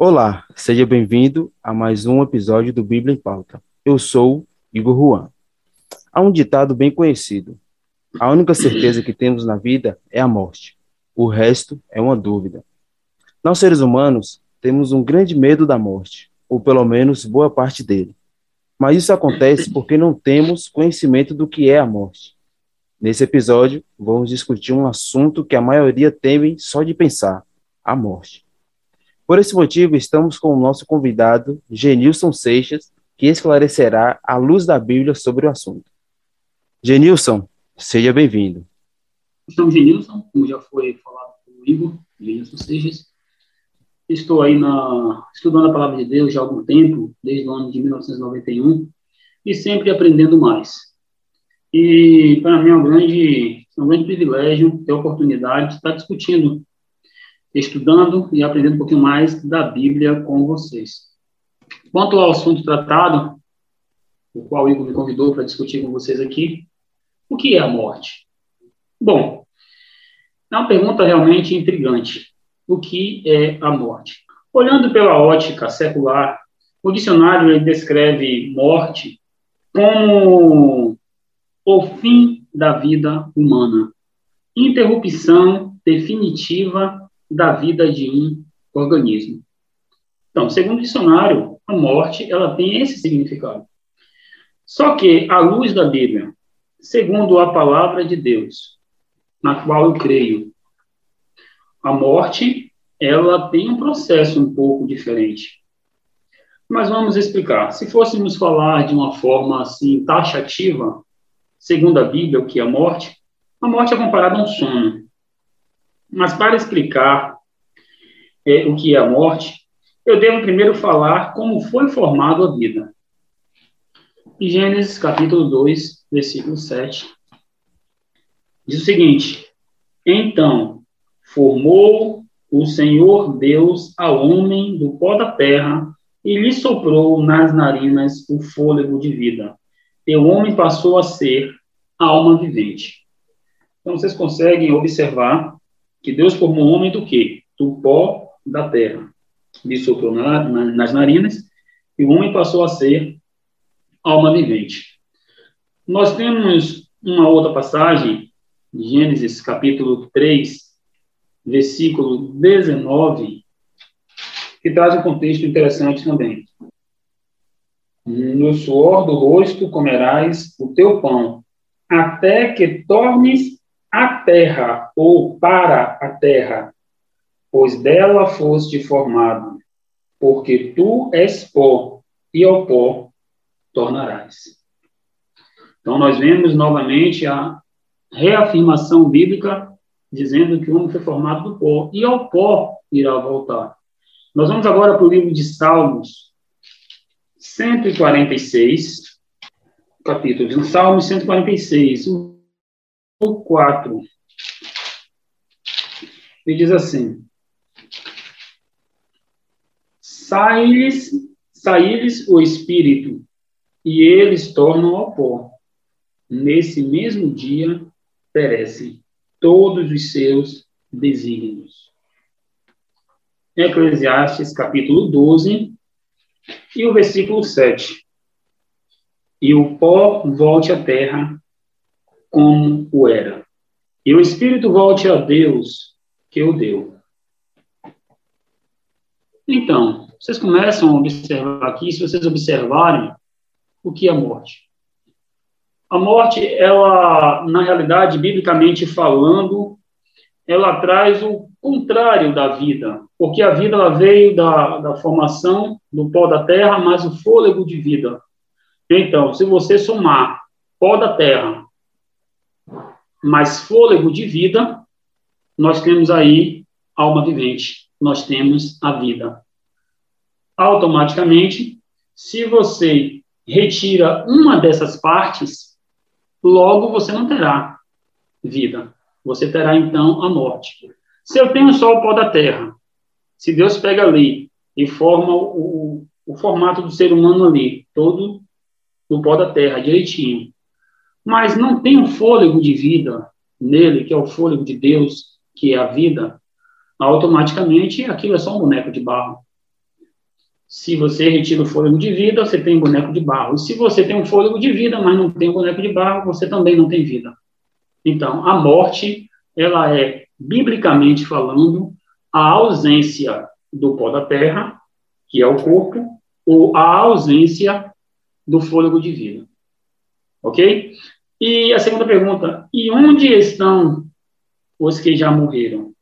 Olá, seja bem-vindo a mais um episódio do Bíblia em Pauta. Eu sou Igor Juan. Há um ditado bem conhecido: a única certeza que temos na vida é a morte. O resto é uma dúvida. Nós, seres humanos, temos um grande medo da morte, ou pelo menos boa parte dele. Mas isso acontece porque não temos conhecimento do que é a morte. Nesse episódio, vamos discutir um assunto que a maioria teme só de pensar: a morte. Por esse motivo, estamos com o nosso convidado, Genilson Seixas, que esclarecerá a luz da Bíblia sobre o assunto. Genilson, seja bem-vindo. Então, Genilson, como já foi falado pelo Igor, Genilson Seixas, estou aí na, estudando a Palavra de Deus já há algum tempo, desde o ano de 1991, e sempre aprendendo mais. E para mim é um grande, é um grande privilégio ter a oportunidade de estar discutindo estudando e aprendendo um pouquinho mais da Bíblia com vocês. Quanto ao assunto tratado, o qual o Igor me convidou para discutir com vocês aqui, o que é a morte? Bom, é uma pergunta realmente intrigante. O que é a morte? Olhando pela ótica secular, o dicionário descreve morte como o fim da vida humana, interrupção definitiva da vida de um organismo. Então, segundo o dicionário, a morte ela tem esse significado. Só que, à luz da Bíblia, segundo a palavra de Deus, na qual eu creio, a morte ela tem um processo um pouco diferente. Mas vamos explicar. Se fôssemos falar de uma forma assim taxativa, segundo a Bíblia, o que é a morte, a morte é comparada a um sono. Mas para explicar é, o que é a morte, eu devo primeiro falar como foi formada a vida. Em Gênesis capítulo 2, versículo 7, diz o seguinte: Então formou o Senhor Deus ao homem do pó da terra e lhe soprou nas narinas o fôlego de vida. E o homem passou a ser alma vivente. Então vocês conseguem observar que Deus formou o homem do quê? Do pó da terra. Lhe soprou na, na, nas narinas e o homem passou a ser alma vivente. Nós temos uma outra passagem, Gênesis capítulo 3, versículo 19, que traz um contexto interessante também. No suor do rosto comerás o teu pão, até que tornes a terra ou para a terra, pois dela foste formado, porque tu és pó e ao pó tornarás. Então nós vemos novamente a reafirmação bíblica dizendo que o homem foi formado do pó e ao pó irá voltar. Nós vamos agora para o livro de Salmos 146, capítulo de Salmos 146, 4. E diz assim: Sai-lhes sai o espírito, e eles tornam ao pó. Nesse mesmo dia perecem todos os seus desígnios. Eclesiastes capítulo 12 e o versículo 7. E o pó volte à terra como o era. E o Espírito volte a Deus que o deu. Então, vocês começam a observar aqui, se vocês observarem, o que é a morte. A morte, ela, na realidade, biblicamente falando, ela traz o contrário da vida, porque a vida ela veio da, da formação do pó da terra, mais o fôlego de vida. Então, se você somar pó da terra mais fôlego de vida, nós temos aí alma vivente, nós temos a vida. Automaticamente, se você retira uma dessas partes, logo você não terá vida. Você terá então a morte. Se eu tenho só o pó da terra, se Deus pega ali e forma o, o formato do ser humano ali, todo do pó da terra, direitinho, mas não tem um fôlego de vida nele, que é o fôlego de Deus, que é a vida, automaticamente aquilo é só um boneco de barro. Se você retira o fôlego de vida, você tem um boneco de barro. E se você tem um fôlego de vida, mas não tem um boneco de barro, você também não tem vida. Então, a morte, ela é, biblicamente falando, a ausência do pó da terra, que é o corpo, ou a ausência do fôlego de vida. Ok? E a segunda pergunta: e onde estão os que já morreram?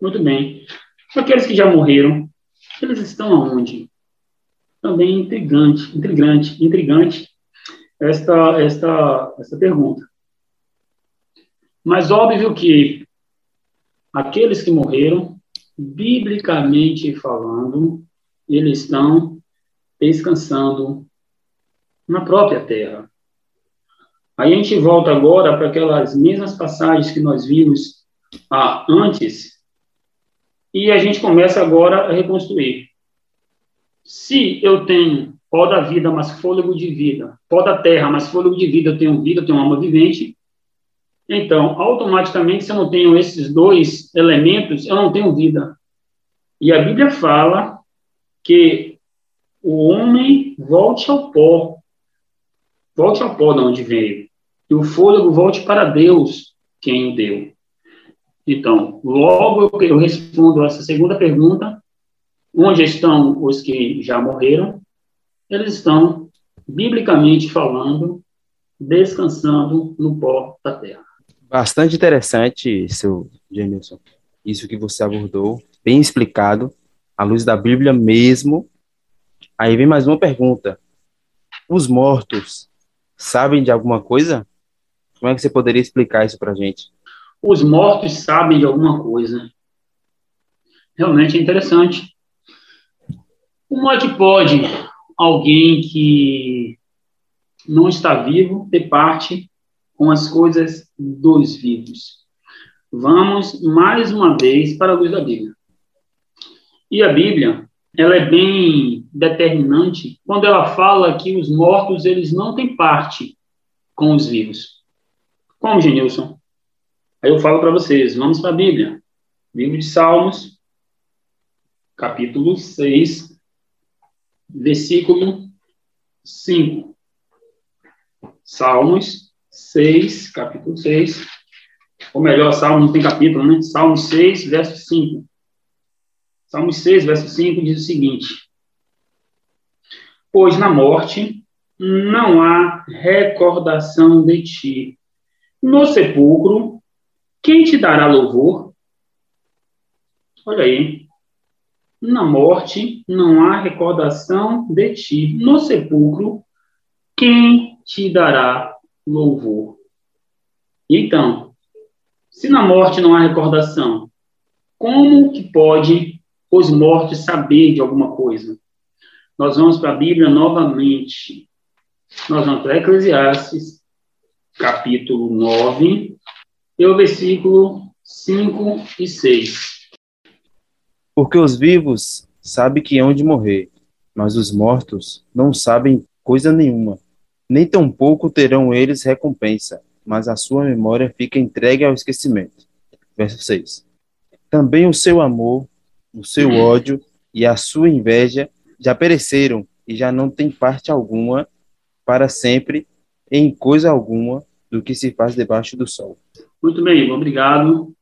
Muito bem. Aqueles que já morreram, eles estão aonde? Também intrigante, intrigante, intrigante esta, esta, esta pergunta. Mas óbvio que aqueles que morreram, biblicamente falando, eles estão descansando na própria terra. Aí a gente volta agora para aquelas mesmas passagens que nós vimos ah, antes, e a gente começa agora a reconstruir. Se eu tenho pó da vida, mas fôlego de vida, pó da terra, mas fôlego de vida, eu tenho vida, eu tenho alma vivente, então, automaticamente, se eu não tenho esses dois elementos, eu não tenho vida. E a Bíblia fala que o homem volte ao pó, volte ao pó de onde veio, e o fôlego volte para Deus, quem o deu. Então, logo eu respondo essa segunda pergunta: onde estão os que já morreram? Eles estão, biblicamente falando, descansando no pó da terra. Bastante interessante, seu Genilson, isso que você abordou, bem explicado, à luz da Bíblia mesmo. Aí vem mais uma pergunta: os mortos sabem de alguma coisa? Como é que você poderia explicar isso para gente? os mortos sabem de alguma coisa. Realmente é interessante. Como é que pode alguém que não está vivo ter parte com as coisas dos vivos? Vamos mais uma vez para a luz da Bíblia. E a Bíblia, ela é bem determinante quando ela fala que os mortos eles não têm parte com os vivos. Como, Genilson? Aí eu falo para vocês, vamos para a Bíblia. Livro de Salmos, capítulo 6, versículo 5. Salmos 6, capítulo 6. Ou melhor, Salmo não tem capítulo, né? Salmo 6, verso 5. Salmo 6, verso 5 diz o seguinte: Pois na morte não há recordação de ti. No sepulcro quem te dará louvor? Olha aí. Na morte não há recordação de ti. No sepulcro, quem te dará louvor? Então, se na morte não há recordação, como que pode os mortos saber de alguma coisa? Nós vamos para a Bíblia novamente. Nós vamos para Eclesiastes, capítulo 9, e o versículo 5 e 6. Porque os vivos sabem que hão de morrer, mas os mortos não sabem coisa nenhuma. Nem tampouco terão eles recompensa, mas a sua memória fica entregue ao esquecimento. Verso 6. Também o seu amor, o seu ódio e a sua inveja já pereceram e já não têm parte alguma para sempre em coisa alguma do que se faz debaixo do sol. Muito bem, obrigado.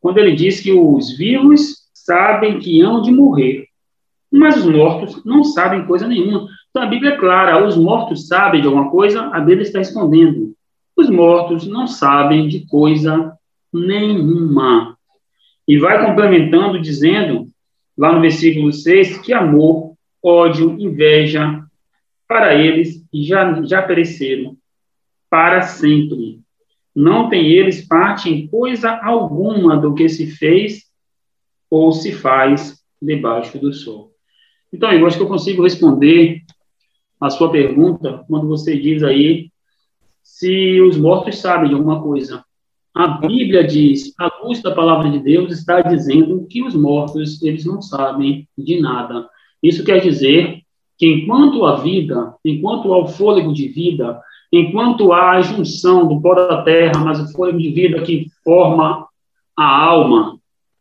Quando ele diz que os vivos sabem que hão de morrer, mas os mortos não sabem coisa nenhuma. Então a Bíblia é clara: os mortos sabem de alguma coisa, a Bíblia está respondendo. Os mortos não sabem de coisa nenhuma. E vai complementando, dizendo, lá no versículo 6, que amor, ódio, inveja, para eles já, já pereceram para sempre não têm eles parte em coisa alguma do que se fez ou se faz debaixo do sol. Então, eu acho que eu consigo responder a sua pergunta quando você diz aí se os mortos sabem de alguma coisa. A Bíblia diz, a luz da palavra de Deus está dizendo que os mortos, eles não sabem de nada. Isso quer dizer que enquanto a vida, enquanto há o fôlego de vida, enquanto há a junção do pó da terra, mas o fôlego de vida que forma a alma,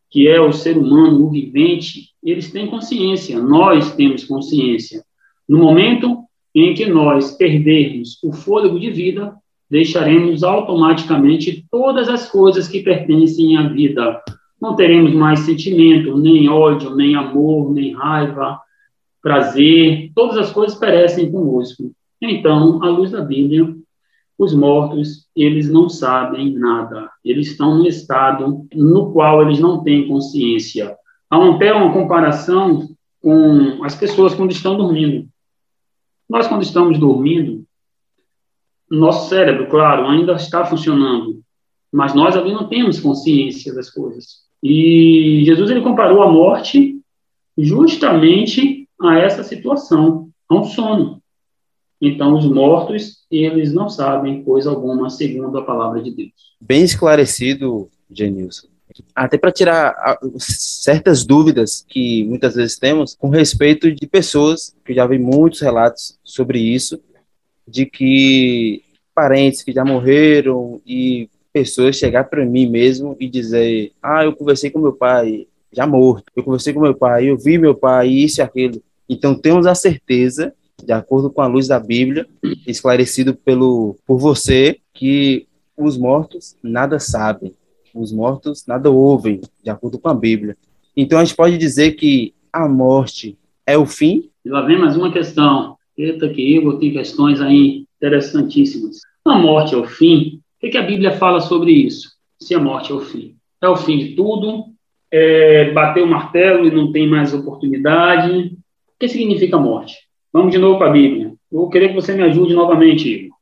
que é o ser humano, o vivente, eles têm consciência, nós temos consciência. No momento em que nós perdermos o fôlego de vida, deixaremos automaticamente todas as coisas que pertencem à vida. Não teremos mais sentimento, nem ódio, nem amor, nem raiva, prazer, todas as coisas perecem conosco. Então, à luz da Bíblia, os mortos, eles não sabem nada. Eles estão no estado no qual eles não têm consciência. Há até uma comparação com as pessoas quando estão dormindo. Nós, quando estamos dormindo, nosso cérebro, claro, ainda está funcionando, mas nós ali não temos consciência das coisas. E Jesus ele comparou a morte justamente a essa situação, a um sono. Então, os mortos, eles não sabem coisa alguma, segundo a palavra de Deus. Bem esclarecido, Genilson. Até para tirar certas dúvidas que muitas vezes temos com respeito de pessoas, que já vi muitos relatos sobre isso, de que parentes que já morreram e pessoas chegar para mim mesmo e dizer: Ah, eu conversei com meu pai, já morto, eu conversei com meu pai, eu vi meu pai, isso e aquilo. Então, temos a certeza de acordo com a luz da Bíblia, esclarecido pelo, por você, que os mortos nada sabem, os mortos nada ouvem, de acordo com a Bíblia. Então a gente pode dizer que a morte é o fim? E lá vem mais uma questão. Eita, que Igor tem questões aí interessantíssimas. A morte é o fim? O que, a Bíblia fala sobre isso? Se a morte é o fim. É o fim de tudo? É bater o martelo e não tem mais oportunidade? O que significa morte? Vamos de novo para a Bíblia. Eu vou querer que você me ajude novamente, Igor.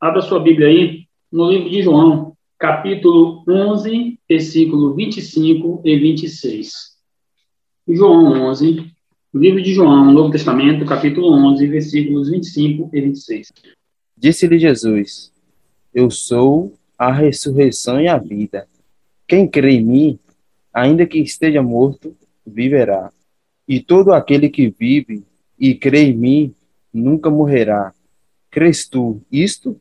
Abra sua Bíblia aí, no livro de João, capítulo 11, versículo 25 e 26. João 11, livro de João, Novo Testamento, capítulo 11, versículos 25 e 26. Disse-lhe Jesus: Eu sou a ressurreição e a vida. Quem crê em mim, ainda que esteja morto, viverá. E todo aquele que vive e crê em mim, nunca morrerá. Crês tu isto?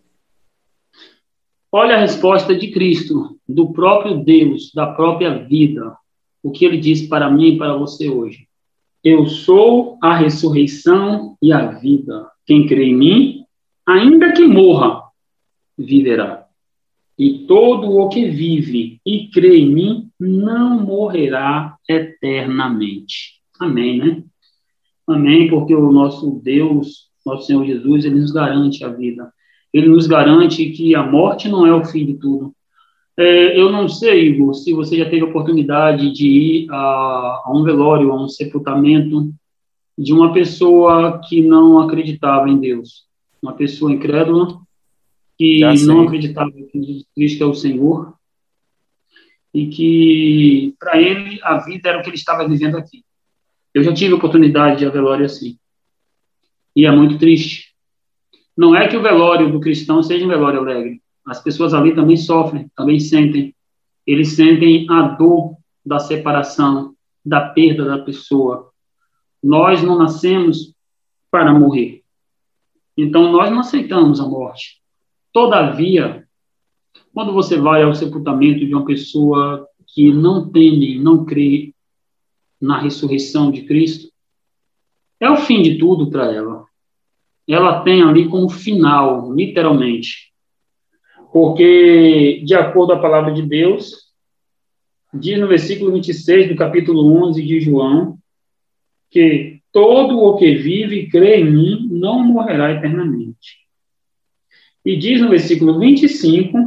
Olha a resposta de Cristo, do próprio Deus, da própria vida. O que ele diz para mim e para você hoje. Eu sou a ressurreição e a vida. Quem crê em mim, ainda que morra, viverá. E todo o que vive e crê em mim não morrerá eternamente. Amém, né? Amém, porque o nosso Deus, nosso Senhor Jesus, ele nos garante a vida. Ele nos garante que a morte não é o fim de tudo. É, eu não sei, Igor, se você já teve a oportunidade de ir a, a um velório, a um sepultamento de uma pessoa que não acreditava em Deus, uma pessoa incrédula que não acreditava que Jesus Cristo é o Senhor e que para ele a vida era o que ele estava vivendo aqui. Eu já tive oportunidade de a velório assim. E é muito triste. Não é que o velório do cristão seja um velório alegre. As pessoas ali também sofrem, também sentem. Eles sentem a dor da separação, da perda da pessoa. Nós não nascemos para morrer. Então, nós não aceitamos a morte. Todavia, quando você vai ao sepultamento de uma pessoa que não teme, não crê na ressurreição de Cristo, é o fim de tudo para ela. Ela tem ali como final, literalmente. Porque, de acordo com a palavra de Deus, diz no versículo 26 do capítulo 11 de João, que todo o que vive e crê em mim não morrerá eternamente. E diz no versículo 25,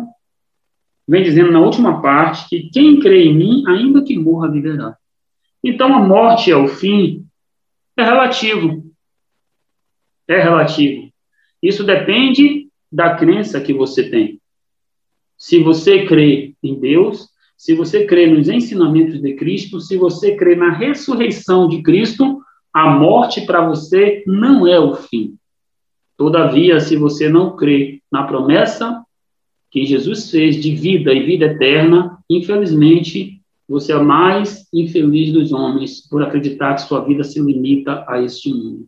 vem dizendo na última parte, que quem crê em mim, ainda que morra, viverá. Então, a morte é o fim é relativo. É relativo. Isso depende da crença que você tem. Se você crê em Deus, se você crê nos ensinamentos de Cristo, se você crê na ressurreição de Cristo, a morte para você não é o fim. Todavia, se você não crê na promessa que Jesus fez de vida e vida eterna, infelizmente, você é mais infeliz dos homens por acreditar que sua vida se limita a este mundo.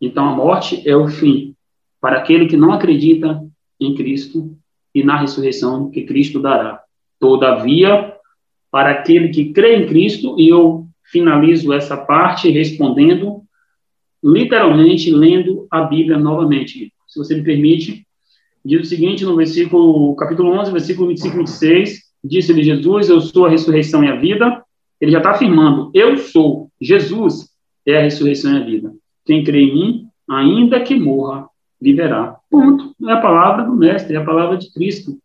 Então, a morte é o fim para aquele que não acredita em Cristo e na ressurreição que Cristo dará. Todavia, para aquele que crê em Cristo, e eu finalizo essa parte respondendo, literalmente lendo a Bíblia novamente. Se você me permite, diz o seguinte no versículo, capítulo 11, versículo 25 e 26, disse-lhe Jesus, eu sou a ressurreição e a vida. Ele já está afirmando, eu sou, Jesus é a ressurreição e a vida. Quem crê em mim, ainda que morra, viverá. Ponto. É a palavra do Mestre, é a palavra de Cristo.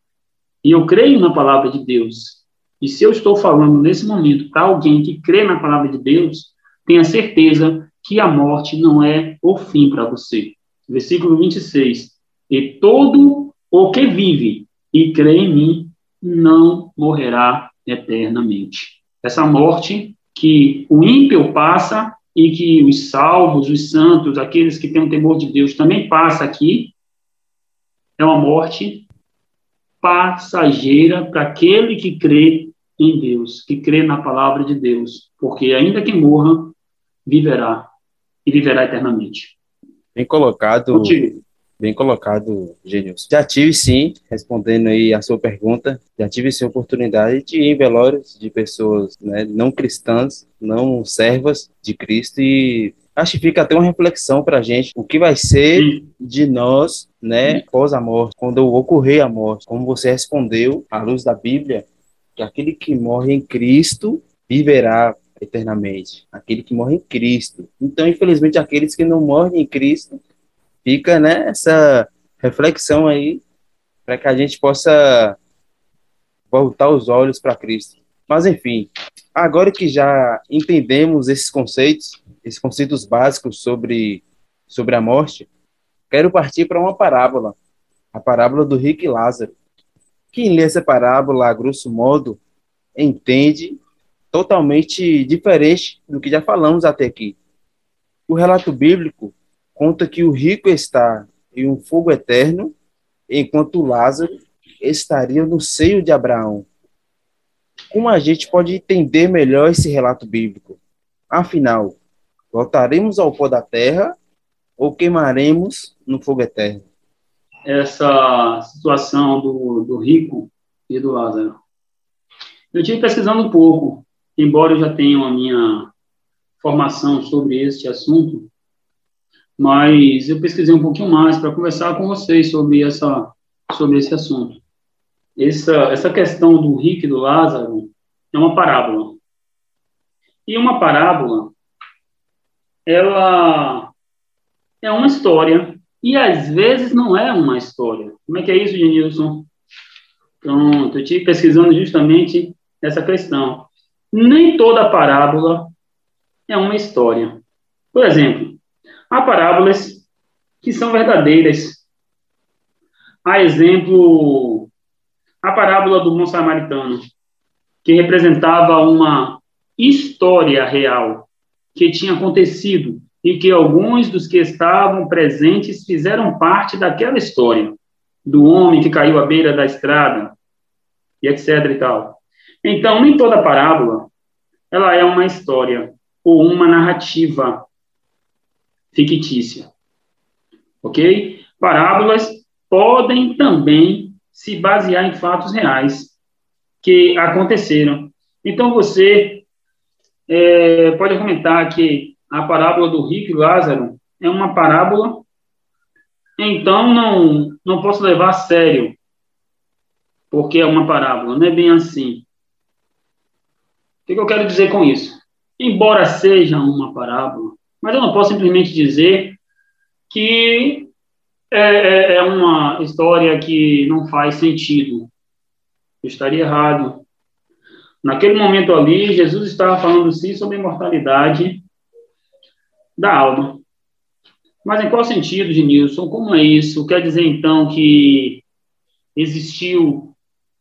E eu creio na palavra de Deus. E se eu estou falando nesse momento para alguém que crê na palavra de Deus, tenha certeza que a morte não é o fim para você. Versículo 26. E todo o que vive e crê em mim não morrerá eternamente. Essa morte que o ímpio passa e que os salvos, os santos, aqueles que têm o temor de Deus também passa aqui, é uma morte passageira para aquele que crê em Deus, que crê na palavra de Deus, porque ainda que morra, viverá e viverá eternamente. Bem colocado, Contigo. Bem colocado, Gênios. Já tive sim, respondendo aí a sua pergunta, já tive sim a oportunidade de ir em velórios de pessoas né, não cristãs, não servas de Cristo e acho que fica até uma reflexão para a gente, o que vai ser Sim. de nós, né, após a morte, quando ocorrer a morte, como você respondeu à luz da Bíblia, que aquele que morre em Cristo viverá eternamente, aquele que morre em Cristo. Então, infelizmente, aqueles que não morrem em Cristo, fica né, essa reflexão aí para que a gente possa voltar os olhos para Cristo. Mas, enfim, agora que já entendemos esses conceitos, esses conceitos básicos sobre, sobre a morte, quero partir para uma parábola, a parábola do rico e Lázaro. Quem lê essa parábola, a grosso modo, entende totalmente diferente do que já falamos até aqui. O relato bíblico conta que o rico está em um fogo eterno, enquanto Lázaro estaria no seio de Abraão. Como a gente pode entender melhor esse relato bíblico? Afinal, voltaremos ao pó da terra ou queimaremos no fogo eterno? Essa situação do, do rico e do Lázaro. Eu tive pesquisando um pouco, embora eu já tenha a minha formação sobre este assunto, mas eu pesquisei um pouquinho mais para conversar com vocês sobre essa sobre esse assunto essa, essa questão do rico e do Lázaro é uma parábola. E uma parábola, ela é uma história, e às vezes não é uma história. Como é que é isso, Genilson? Pronto, eu estive pesquisando justamente essa questão. Nem toda parábola é uma história. Por exemplo, há parábolas que são verdadeiras. Há exemplo a parábola do bom samaritano, que representava uma história real que tinha acontecido e que alguns dos que estavam presentes fizeram parte daquela história do homem que caiu à beira da estrada e etc e tal. Então, nem toda parábola ela é uma história ou uma narrativa fictícia. OK? Parábolas podem também se basear em fatos reais que aconteceram. Então, você é, pode argumentar que a parábola do rico e Lázaro é uma parábola, então não, não posso levar a sério, porque é uma parábola, não é bem assim. O que eu quero dizer com isso? Embora seja uma parábola, mas eu não posso simplesmente dizer que é, é, é uma história que não faz sentido. Eu estaria errado. Naquele momento ali, Jesus estava falando sim sobre a imortalidade da alma. Mas em qual sentido, Genilson? Como é isso? Quer dizer, então, que existiu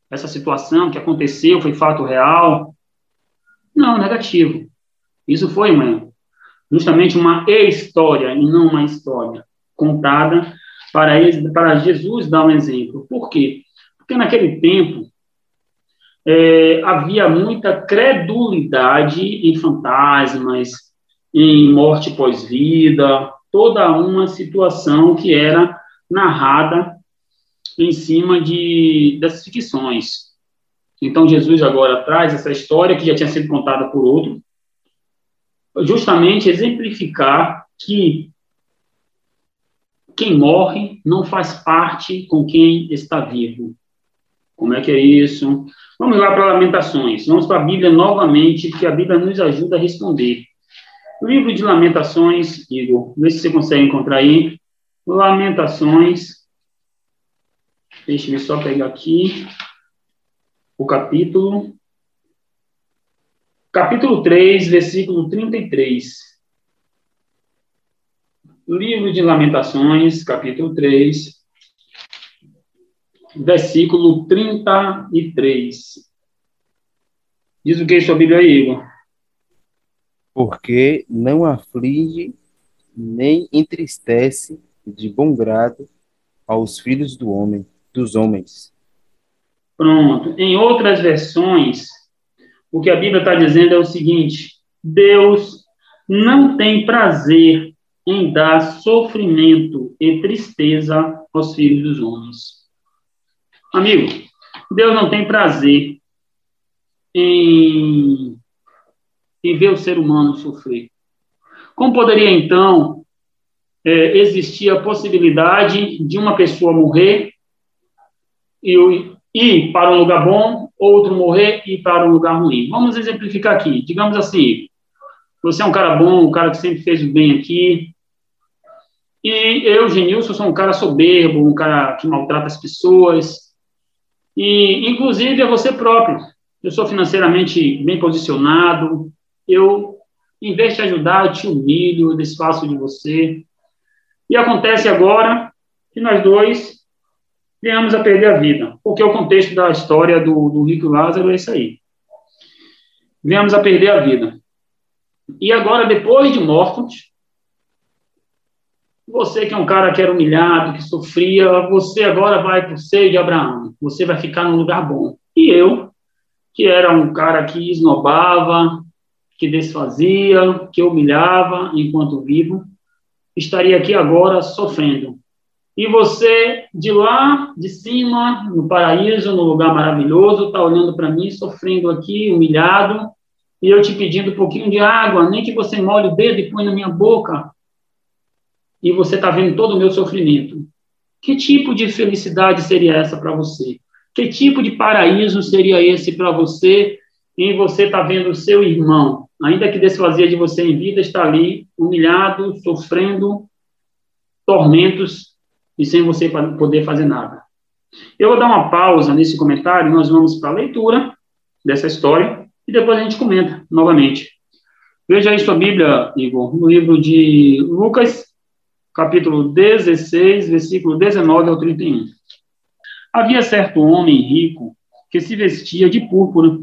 essa situação, que aconteceu, foi fato real? Não, negativo. Isso foi uma, justamente uma história e não uma história contada para, para Jesus dar um exemplo. Por quê? Porque naquele tempo é, havia muita credulidade em fantasmas, em morte pós-vida, toda uma situação que era narrada em cima de dessas ficções. Então, Jesus agora traz essa história que já tinha sido contada por outro, justamente exemplificar que quem morre não faz parte com quem está vivo. Como é que é isso? Vamos lá para Lamentações. Vamos para a Bíblia novamente, que a Bíblia nos ajuda a responder. Livro de Lamentações, Igor, vê se você consegue encontrar aí. Lamentações. Deixa eu só pegar aqui o capítulo. Capítulo 3, versículo 33. Livro de Lamentações, capítulo 3, versículo 33. Diz o que sua Bíblia aí, Igor? Porque não aflige nem entristece de bom grado aos filhos do homem, dos homens. Pronto. Em outras versões, o que a Bíblia está dizendo é o seguinte: Deus não tem prazer em dar sofrimento e tristeza aos filhos dos homens. Amigo, Deus não tem prazer em, em ver o ser humano sofrer. Como poderia, então, é, existir a possibilidade de uma pessoa morrer e ir para um lugar bom, outro morrer e ir para um lugar ruim? Vamos exemplificar aqui. Digamos assim, você é um cara bom, um cara que sempre fez o bem aqui, e eu, Genilson, sou um cara soberbo, um cara que maltrata as pessoas. E, inclusive, é você próprio. Eu sou financeiramente bem posicionado. Eu, em vez de ajudar, eu te humilho, eu desfaço de você. E acontece agora que nós dois venhamos a perder a vida. Porque o contexto da história do, do rico Lázaro é isso aí. Venhamos a perder a vida. E agora, depois de mortos, você que é um cara que era humilhado, que sofria, você agora vai para o seio de Abraão. Você vai ficar num lugar bom. E eu, que era um cara que esnobava, que desfazia, que humilhava enquanto vivo, estaria aqui agora sofrendo. E você, de lá, de cima, no paraíso, no lugar maravilhoso, está olhando para mim, sofrendo aqui, humilhado, e eu te pedindo um pouquinho de água, nem que você molhe o dedo e põe na minha boca, e você está vendo todo o meu sofrimento. Que tipo de felicidade seria essa para você? Que tipo de paraíso seria esse para você em você está vendo o seu irmão, ainda que desfazia de você em vida, está ali humilhado, sofrendo tormentos e sem você poder fazer nada. Eu vou dar uma pausa nesse comentário, nós vamos para a leitura dessa história e depois a gente comenta novamente. Veja aí sua Bíblia, Igor, no livro de Lucas, capítulo 16, versículo 19 ao 31. Havia certo homem rico que se vestia de púrpura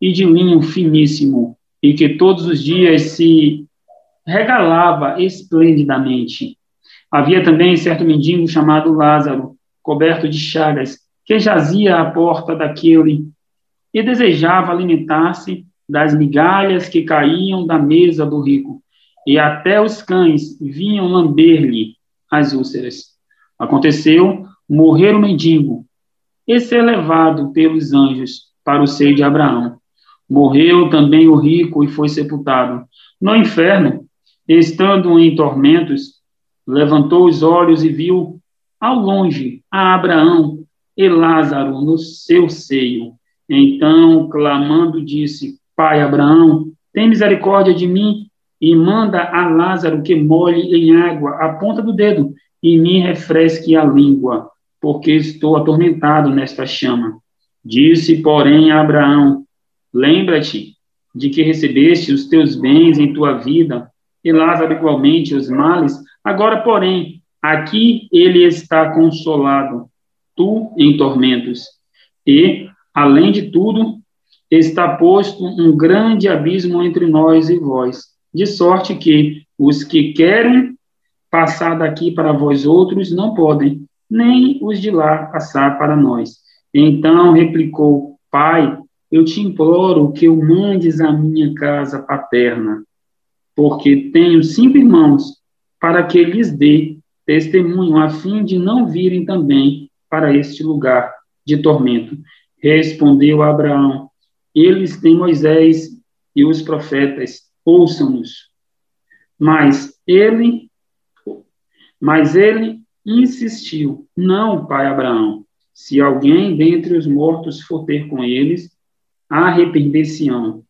e de linho finíssimo e que todos os dias se regalava esplendidamente. Havia também certo mendigo chamado Lázaro, coberto de chagas, que jazia à porta daquele e desejava alimentar-se das migalhas que caíam da mesa do rico e até os cães vinham lamber-lhe as úlceras. Aconteceu morrer o mendigo e ser levado pelos anjos para o seio de Abraão. Morreu também o rico e foi sepultado. No inferno, estando em tormentos, levantou os olhos e viu ao longe a Abraão e Lázaro no seu seio. Então, clamando, disse: Pai Abraão, tem misericórdia de mim e manda a Lázaro que molhe em água a ponta do dedo e me refresque a língua, porque estou atormentado nesta chama. Disse, porém, a Abraão: Lembra-te de que recebeste os teus bens em tua vida, e Lázaro igualmente os males. Agora, porém, aqui ele está consolado, tu em tormentos. E, além de tudo, está posto um grande abismo entre nós e vós de sorte que os que querem passar daqui para vós outros não podem, nem os de lá passar para nós. Então replicou: Pai, eu te imploro que o mandes à minha casa paterna, porque tenho cinco irmãos, para que lhes dê testemunho, a fim de não virem também para este lugar de tormento. Respondeu Abraão: Eles têm Moisés e os profetas, ouçam-nos. Mas ele, mas ele insistiu: Não, pai Abraão. Se alguém dentre os mortos for ter com eles, arrepender-se-ão.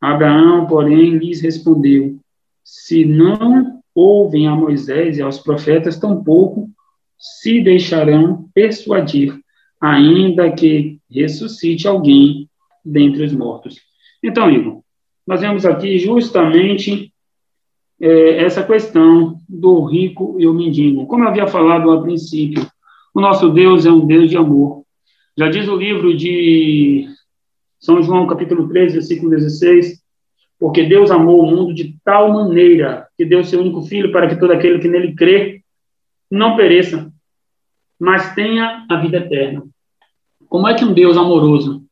Abraão, porém, lhes respondeu: Se não ouvem a Moisés e aos profetas, tampouco se deixarão persuadir, ainda que ressuscite alguém dentre os mortos. Então, Igor, nós vemos aqui justamente é, essa questão do rico e o mendigo. Como eu havia falado a princípio, o nosso Deus é um Deus de amor. Já diz o livro de São João, capítulo 13, versículo 16, porque Deus amou o mundo de tal maneira que deu seu único filho para que todo aquele que nele crê não pereça, mas tenha a vida eterna. Como é que um Deus amoroso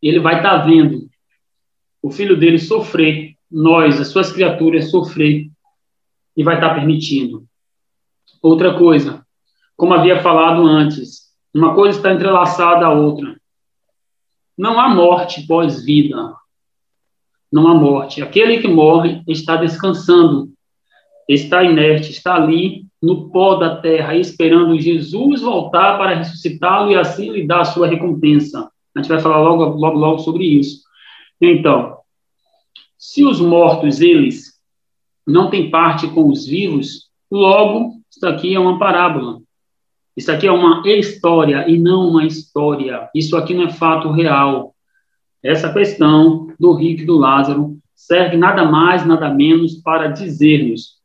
ele vai estar tá vendo o filho dele sofrer, nós, as suas criaturas sofrer e vai estar tá permitindo? Outra coisa, como havia falado antes, uma coisa está entrelaçada à outra. Não há morte pós-vida. Não há morte. Aquele que morre está descansando, está inerte, está ali no pó da terra, esperando Jesus voltar para ressuscitá-lo e assim lhe dar a sua recompensa. A gente vai falar logo, logo, logo sobre isso. Então, se os mortos, eles, não têm parte com os vivos, logo, isso aqui é uma parábola. Isso aqui é uma história e não uma história. Isso aqui não é fato real. Essa questão do rico e do Lázaro serve nada mais, nada menos para dizer-nos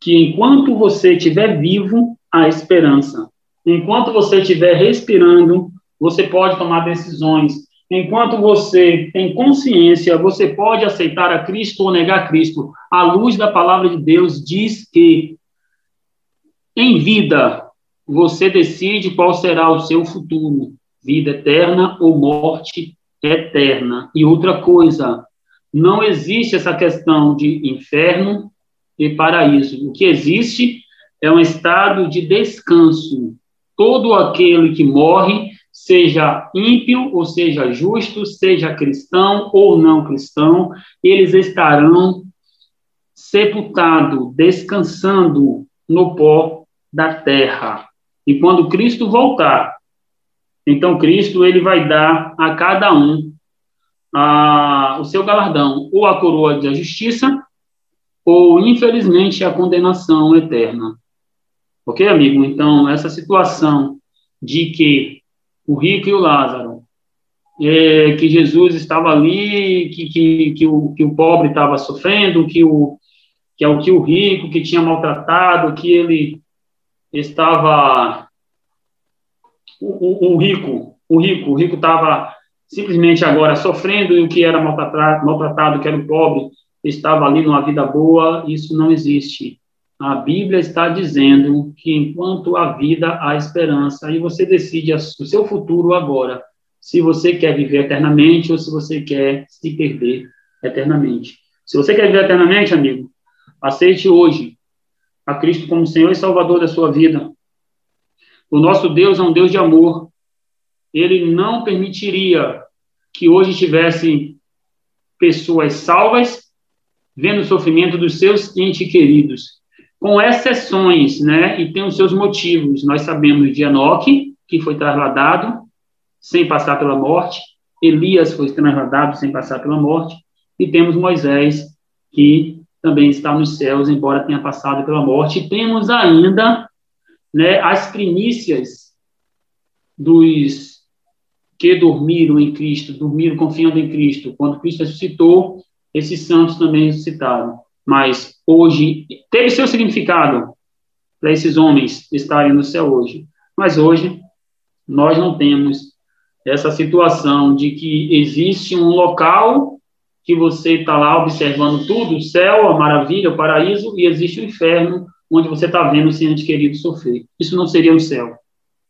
que enquanto você estiver vivo, há esperança. Enquanto você estiver respirando, você pode tomar decisões. Enquanto você tem consciência, você pode aceitar a Cristo ou negar Cristo. A luz da palavra de Deus diz que em vida você decide qual será o seu futuro, vida eterna ou morte eterna. E outra coisa, não existe essa questão de inferno e paraíso. O que existe é um estado de descanso. Todo aquele que morre, seja ímpio ou seja justo, seja cristão ou não cristão, eles estarão sepultados, descansando no pó da terra. E quando Cristo voltar, então Cristo ele vai dar a cada um a, o seu galardão, ou a coroa da justiça, ou infelizmente a condenação eterna. Ok, amigo? Então, essa situação de que o rico e o Lázaro, é, que Jesus estava ali, que, que, que, o, que o pobre estava sofrendo, que o, que é o que o rico que tinha maltratado, que ele estava o, rico, o rico, o rico estava simplesmente agora sofrendo e o que era maltratado, maltratado, que era o pobre, estava ali numa vida boa, isso não existe. A Bíblia está dizendo que enquanto há vida, há esperança, e você decide o seu futuro agora, se você quer viver eternamente ou se você quer se perder eternamente. Se você quer viver eternamente, amigo, aceite hoje a Cristo como Senhor e Salvador da sua vida. O nosso Deus é um Deus de amor. Ele não permitiria que hoje tivesse pessoas salvas vendo o sofrimento dos seus entes queridos, com exceções, né? E tem os seus motivos. Nós sabemos de Enoque, que foi trasladado sem passar pela morte, Elias foi trasladado sem passar pela morte, e temos Moisés, que também está nos céus, embora tenha passado pela morte. E temos ainda né, as primícias dos que dormiram em Cristo, dormiram confiando em Cristo. Quando Cristo ressuscitou, esses santos também ressuscitaram. Mas hoje, teve seu significado para esses homens estarem no céu hoje. Mas hoje, nós não temos essa situação de que existe um local que você está lá observando tudo, o céu, a maravilha, o paraíso, e existe o inferno, onde você está vendo o seu ente querido sofrer. Isso não seria o céu.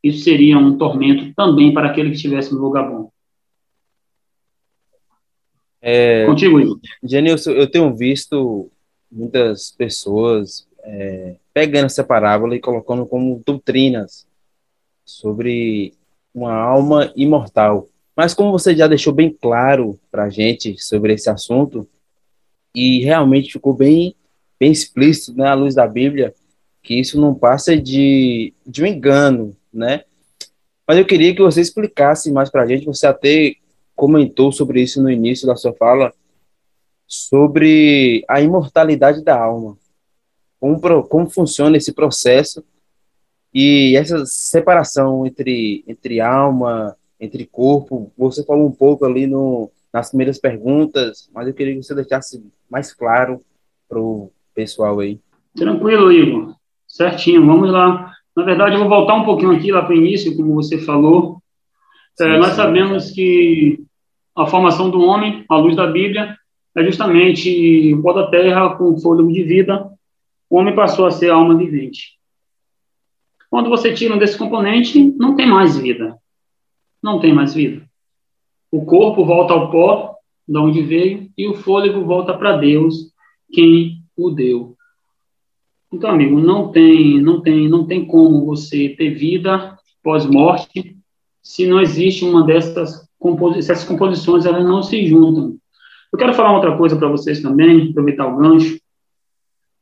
Isso seria um tormento também para aquele que estivesse no lugar bom. É, Contigo, Igor. Genilson, eu tenho visto muitas pessoas é, pegando essa parábola e colocando como doutrinas sobre uma alma imortal. Mas como você já deixou bem claro para a gente sobre esse assunto, e realmente ficou bem, bem explícito né, à luz da Bíblia, que isso não passa de, de um engano, né? Mas eu queria que você explicasse mais para a gente, você até comentou sobre isso no início da sua fala, sobre a imortalidade da alma. Como, como funciona esse processo e essa separação entre, entre alma, entre corpo. Você falou um pouco ali no, nas primeiras perguntas, mas eu queria que você deixasse mais claro para o pessoal aí. Tranquilo, Igor. Certinho, vamos lá. Na verdade, eu vou voltar um pouquinho aqui lá para o início, como você falou. É, sim, é, nós sim. sabemos que a formação do homem, à luz da Bíblia, é justamente o pó da terra com fôlego de vida. O homem passou a ser alma vivente. Quando você tira um desse componente, não tem mais vida. Não tem mais vida. O corpo volta ao pó, de onde veio, e o fôlego volta para Deus, quem o deu. Então, amigo, não tem, não tem, não tem como você ter vida pós-morte se não existe uma dessas composições, essas composições elas não se juntam. Eu quero falar outra coisa para vocês também, aproveitar o gancho,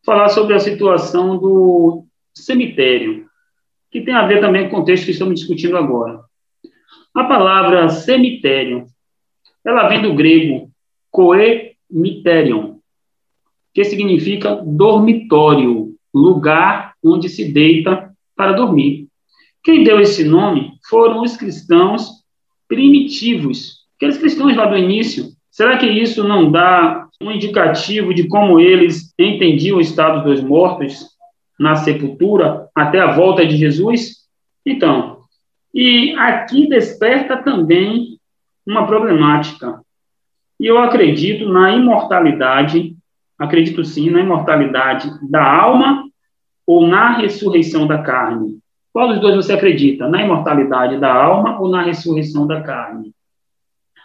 falar sobre a situação do cemitério, que tem a ver também com o contexto que estamos discutindo agora. A palavra cemitério, ela vem do grego coemiterion, que significa dormitório, lugar onde se deita para dormir. Quem deu esse nome foram os cristãos primitivos, aqueles cristãos lá do início. Será que isso não dá um indicativo de como eles entendiam o estado dos mortos na sepultura até a volta de Jesus? Então, e aqui desperta também uma problemática. E eu acredito na imortalidade, acredito sim na imortalidade da alma ou na ressurreição da carne. Qual dos dois você acredita? Na imortalidade da alma ou na ressurreição da carne?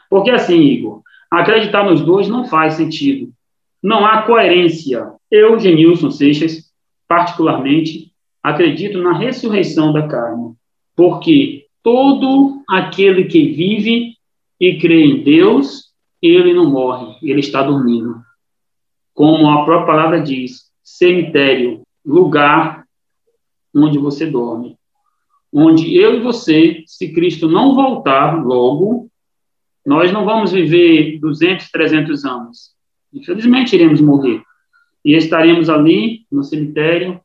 Porque assim, Igor, acreditar nos dois não faz sentido. Não há coerência. Eu, Genilson Seixas, particularmente, acredito na ressurreição da carne. Porque todo aquele que vive e crê em Deus, ele não morre, ele está dormindo. Como a própria palavra diz, cemitério, lugar onde você dorme onde eu e você, se Cristo não voltar logo, nós não vamos viver 200, 300 anos. Infelizmente, iremos morrer. E estaremos ali no cemitério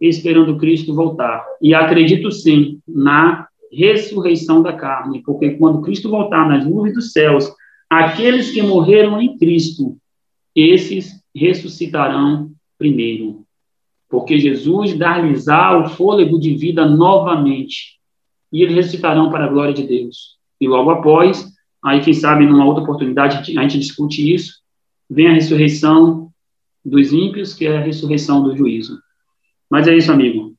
esperando Cristo voltar. E acredito sim na ressurreição da carne, porque quando Cristo voltar nas nuvens dos céus, aqueles que morreram em Cristo, esses ressuscitarão primeiro porque Jesus dar-lhes-á o fôlego de vida novamente, e eles ressuscitarão para a glória de Deus. E logo após, aí quem sabe numa outra oportunidade a gente discute isso, vem a ressurreição dos ímpios, que é a ressurreição do juízo. Mas é isso, amigo.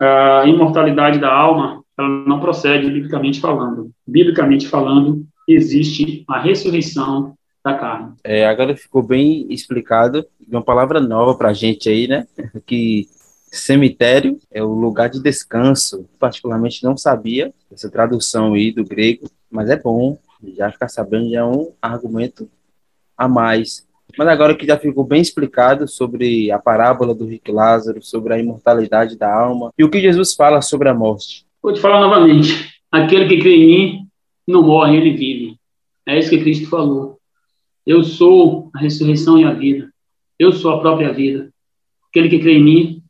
A imortalidade da alma, ela não procede biblicamente falando. Biblicamente falando, existe a ressurreição da carne. É, agora ficou bem explicado, uma palavra nova para a gente aí, né? Que cemitério é o lugar de descanso. Particularmente não sabia essa tradução aí do grego, mas é bom já ficar sabendo já é um argumento a mais. Mas agora que já ficou bem explicado sobre a parábola do rico Lázaro, sobre a imortalidade da alma e o que Jesus fala sobre a morte. Vou te falar novamente. Aquele que crê em mim não morre, ele vive. É isso que Cristo falou. Eu sou a ressurreição e a vida. Eu sou a própria vida. Aquele que crê em mim,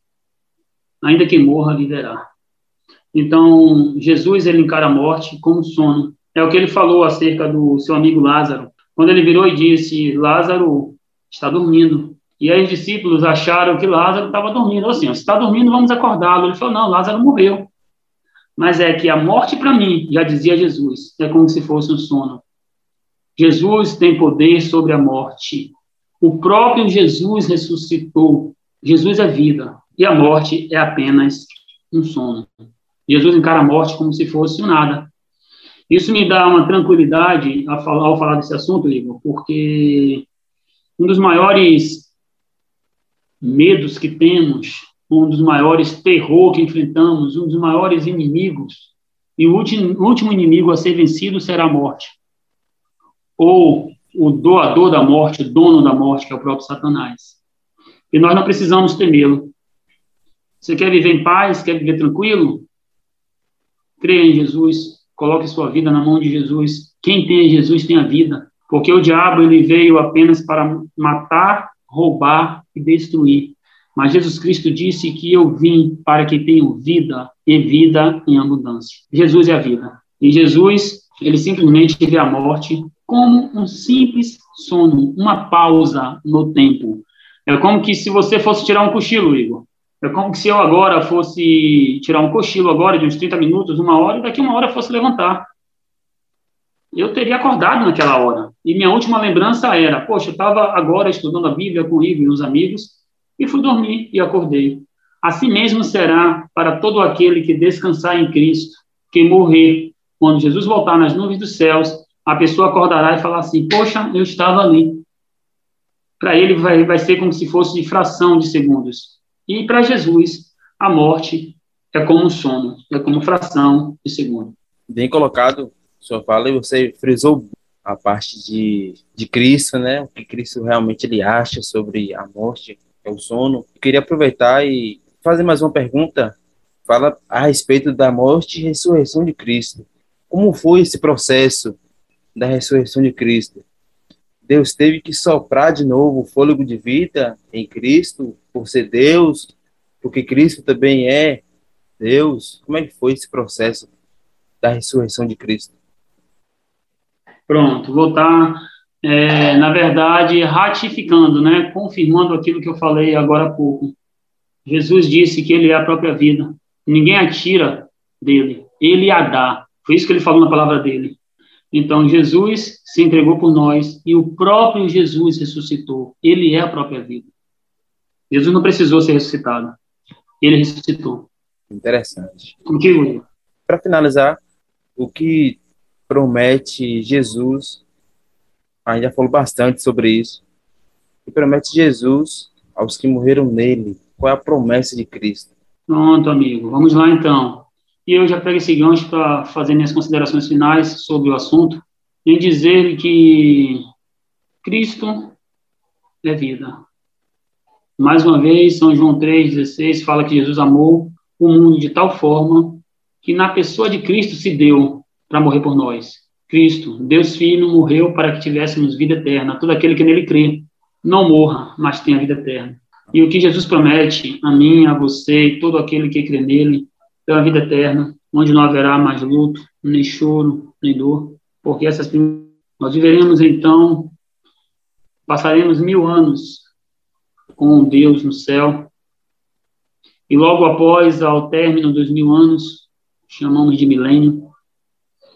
ainda que morra, viverá. Então, Jesus, ele encara a morte como sono. É o que ele falou acerca do seu amigo Lázaro. Quando ele virou e disse, Lázaro está dormindo. E aí os discípulos acharam que Lázaro estava dormindo. Assim, se está dormindo, vamos acordá-lo. Ele falou, não, Lázaro morreu. Mas é que a morte para mim, já dizia Jesus, é como se fosse um sono. Jesus tem poder sobre a morte. O próprio Jesus ressuscitou. Jesus é vida e a morte é apenas um sono. Jesus encara a morte como se fosse nada. Isso me dá uma tranquilidade ao falar, ao falar desse assunto, Igor, porque um dos maiores medos que temos, um dos maiores terror que enfrentamos, um dos maiores inimigos e o último inimigo a ser vencido será a morte. Ou o doador da morte, o dono da morte, que é o próprio Satanás. E nós não precisamos temê-lo. Você quer viver em paz? Quer viver tranquilo? Creia em Jesus. Coloque sua vida na mão de Jesus. Quem tem Jesus tem a vida. Porque o diabo ele veio apenas para matar, roubar e destruir. Mas Jesus Cristo disse que eu vim para que tenham vida e vida em abundância. Jesus é a vida. E Jesus, ele simplesmente vê a morte como um simples sono, uma pausa no tempo. É como que se você fosse tirar um cochilo, Igor. É como que se eu agora fosse tirar um cochilo agora de uns 30 minutos, uma hora, e daqui uma hora fosse levantar. Eu teria acordado naquela hora. E minha última lembrança era, poxa, eu estava agora estudando a Bíblia com o Igor e os amigos, e fui dormir e acordei. Assim mesmo será para todo aquele que descansar em Cristo, que morrer. Quando Jesus voltar nas nuvens dos céus, a pessoa acordará e falar assim: Poxa, eu estava ali. Para ele vai, vai ser como se fosse fração de segundos. E para Jesus, a morte é como um sono, é como fração de segundo. Bem colocado, senhor fala, e você frisou a parte de, de Cristo, né? O que Cristo realmente ele acha sobre a morte é o sono. Eu queria aproveitar e fazer mais uma pergunta. Fala a respeito da morte e ressurreição de Cristo. Como foi esse processo da ressurreição de Cristo? Deus teve que soprar de novo o fôlego de vida em Cristo, por ser Deus, porque Cristo também é Deus. Como é que foi esse processo da ressurreição de Cristo? Pronto, vou estar é, na verdade, ratificando, né, confirmando aquilo que eu falei agora há pouco. Jesus disse que ele é a própria vida. Ninguém a tira dele, ele a dá. Foi isso que ele falou na palavra dele. Então, Jesus se entregou por nós e o próprio Jesus ressuscitou. Ele é a própria vida. Jesus não precisou ser ressuscitado. Ele ressuscitou. Interessante. Contigo, Para finalizar, o que promete Jesus a gente já falou bastante sobre isso. E promete Jesus aos que morreram nele. Qual é a promessa de Cristo? Pronto, amigo. Vamos lá, então. E eu já pego esse gancho para fazer minhas considerações finais sobre o assunto, em dizer que Cristo é vida. Mais uma vez, São João 3,16 fala que Jesus amou o mundo de tal forma que na pessoa de Cristo se deu para morrer por nós. Cristo, Deus Filho, morreu para que tivéssemos vida eterna. Todo aquele que nele crê, não morra, mas tenha vida eterna. E o que Jesus promete a mim, a você e todo aquele que crê nele, é a vida eterna, onde não haverá mais luto, nem choro, nem dor, porque essas nós viveremos então, passaremos mil anos com Deus no céu, e logo após, ao término dos mil anos, chamamos de milênio,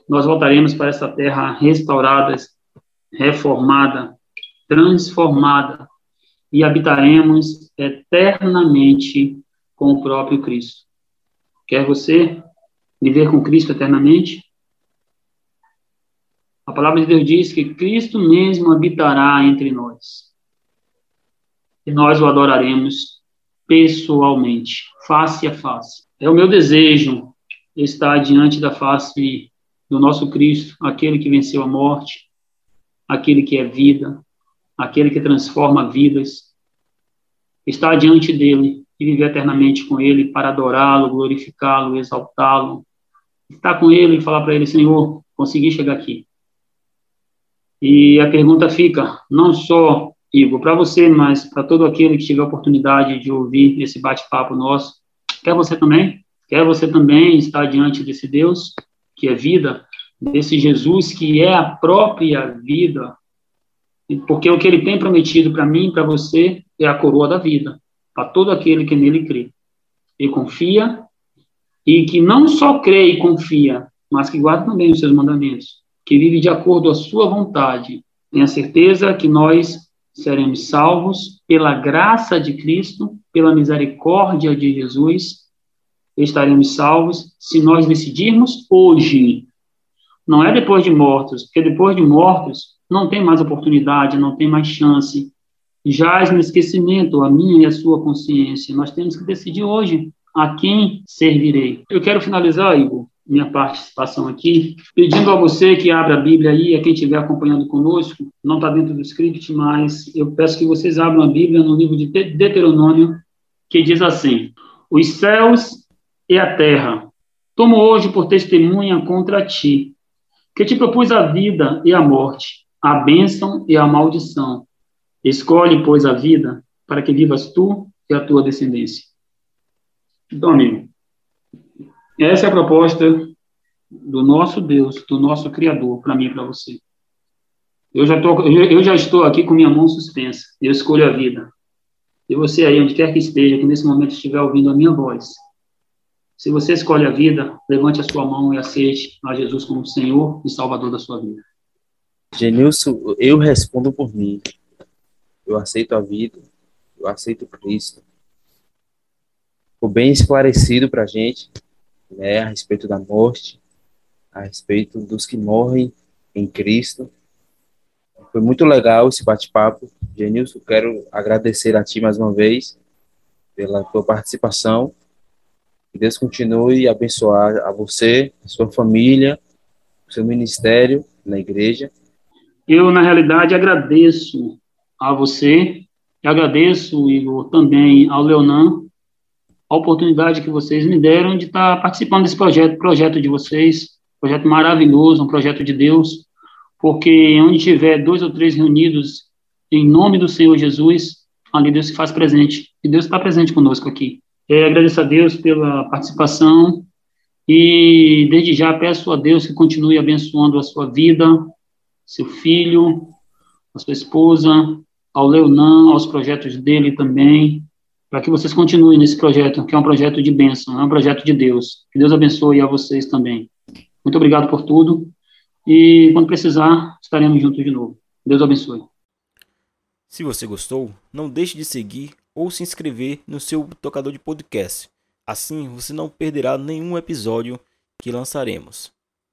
nós voltaremos para essa terra restaurada, reformada, transformada e habitaremos eternamente com o próprio Cristo. Quer você viver com Cristo eternamente? A palavra de Deus diz que Cristo mesmo habitará entre nós. E nós o adoraremos pessoalmente, face a face. É o meu desejo estar diante da face do nosso Cristo, aquele que venceu a morte, aquele que é vida, aquele que transforma vidas, estar diante dele e viver eternamente com ele para adorá-lo, glorificá-lo, exaltá-lo, estar com ele e falar para ele, Senhor, consegui chegar aqui. E a pergunta fica, não só, Igor, para você, mas para todo aquele que tiver a oportunidade de ouvir esse bate-papo nosso, quer você também? Quer você também estar diante desse Deus? que é vida, desse Jesus que é a própria vida, porque o que ele tem prometido para mim para você é a coroa da vida, para todo aquele que nele crê e confia, e que não só crê e confia, mas que guarda também os seus mandamentos, que vive de acordo com a sua vontade. Tenha certeza que nós seremos salvos pela graça de Cristo, pela misericórdia de Jesus estaremos salvos se nós decidirmos hoje. Não é depois de mortos, porque depois de mortos não tem mais oportunidade, não tem mais chance. Jaz no esquecimento a minha e a sua consciência. Nós temos que decidir hoje a quem servirei. Eu quero finalizar, Igor, minha participação aqui, pedindo a você que abra a Bíblia aí, a quem estiver acompanhando conosco, não está dentro do script, mas eu peço que vocês abram a Bíblia no livro de Deuteronômio, que diz assim: Os céus e a terra tomo hoje por testemunha contra ti, que te propus a vida e a morte, a bênção e a maldição. Escolhe, pois, a vida, para que vivas tu e a tua descendência. Então, amigo, essa é a proposta do nosso Deus, do nosso Criador, para mim e para você. Eu já, tô, eu já estou aqui com minha mão suspensa. Eu escolho a vida. E você aí, onde quer que esteja, que nesse momento estiver ouvindo a minha voz, se você escolhe a vida, levante a sua mão e aceite a Jesus como Senhor e Salvador da sua vida. Genilson, eu respondo por mim. Eu aceito a vida, eu aceito Cristo. Ficou bem esclarecido para a gente né, a respeito da morte, a respeito dos que morrem em Cristo. Foi muito legal esse bate-papo. Genilson, quero agradecer a ti mais uma vez pela tua participação. Que Deus continue a abençoar a você, a sua família, o seu ministério na igreja. Eu, na realidade, agradeço a você, agradeço, Igor, também ao Leonan, a oportunidade que vocês me deram de estar participando desse projeto, projeto de vocês, projeto maravilhoso, um projeto de Deus, porque onde tiver dois ou três reunidos em nome do Senhor Jesus, ali Deus se faz presente, e Deus está presente conosco aqui. É, agradeço a Deus pela participação e desde já peço a Deus que continue abençoando a sua vida, seu filho, a sua esposa, ao Leonan, aos projetos dele também, para que vocês continuem nesse projeto, que é um projeto de bênção, é um projeto de Deus. Que Deus abençoe a vocês também. Muito obrigado por tudo. E quando precisar, estaremos juntos de novo. Deus abençoe. Se você gostou, não deixe de seguir ou se inscrever no seu tocador de podcast. Assim você não perderá nenhum episódio que lançaremos.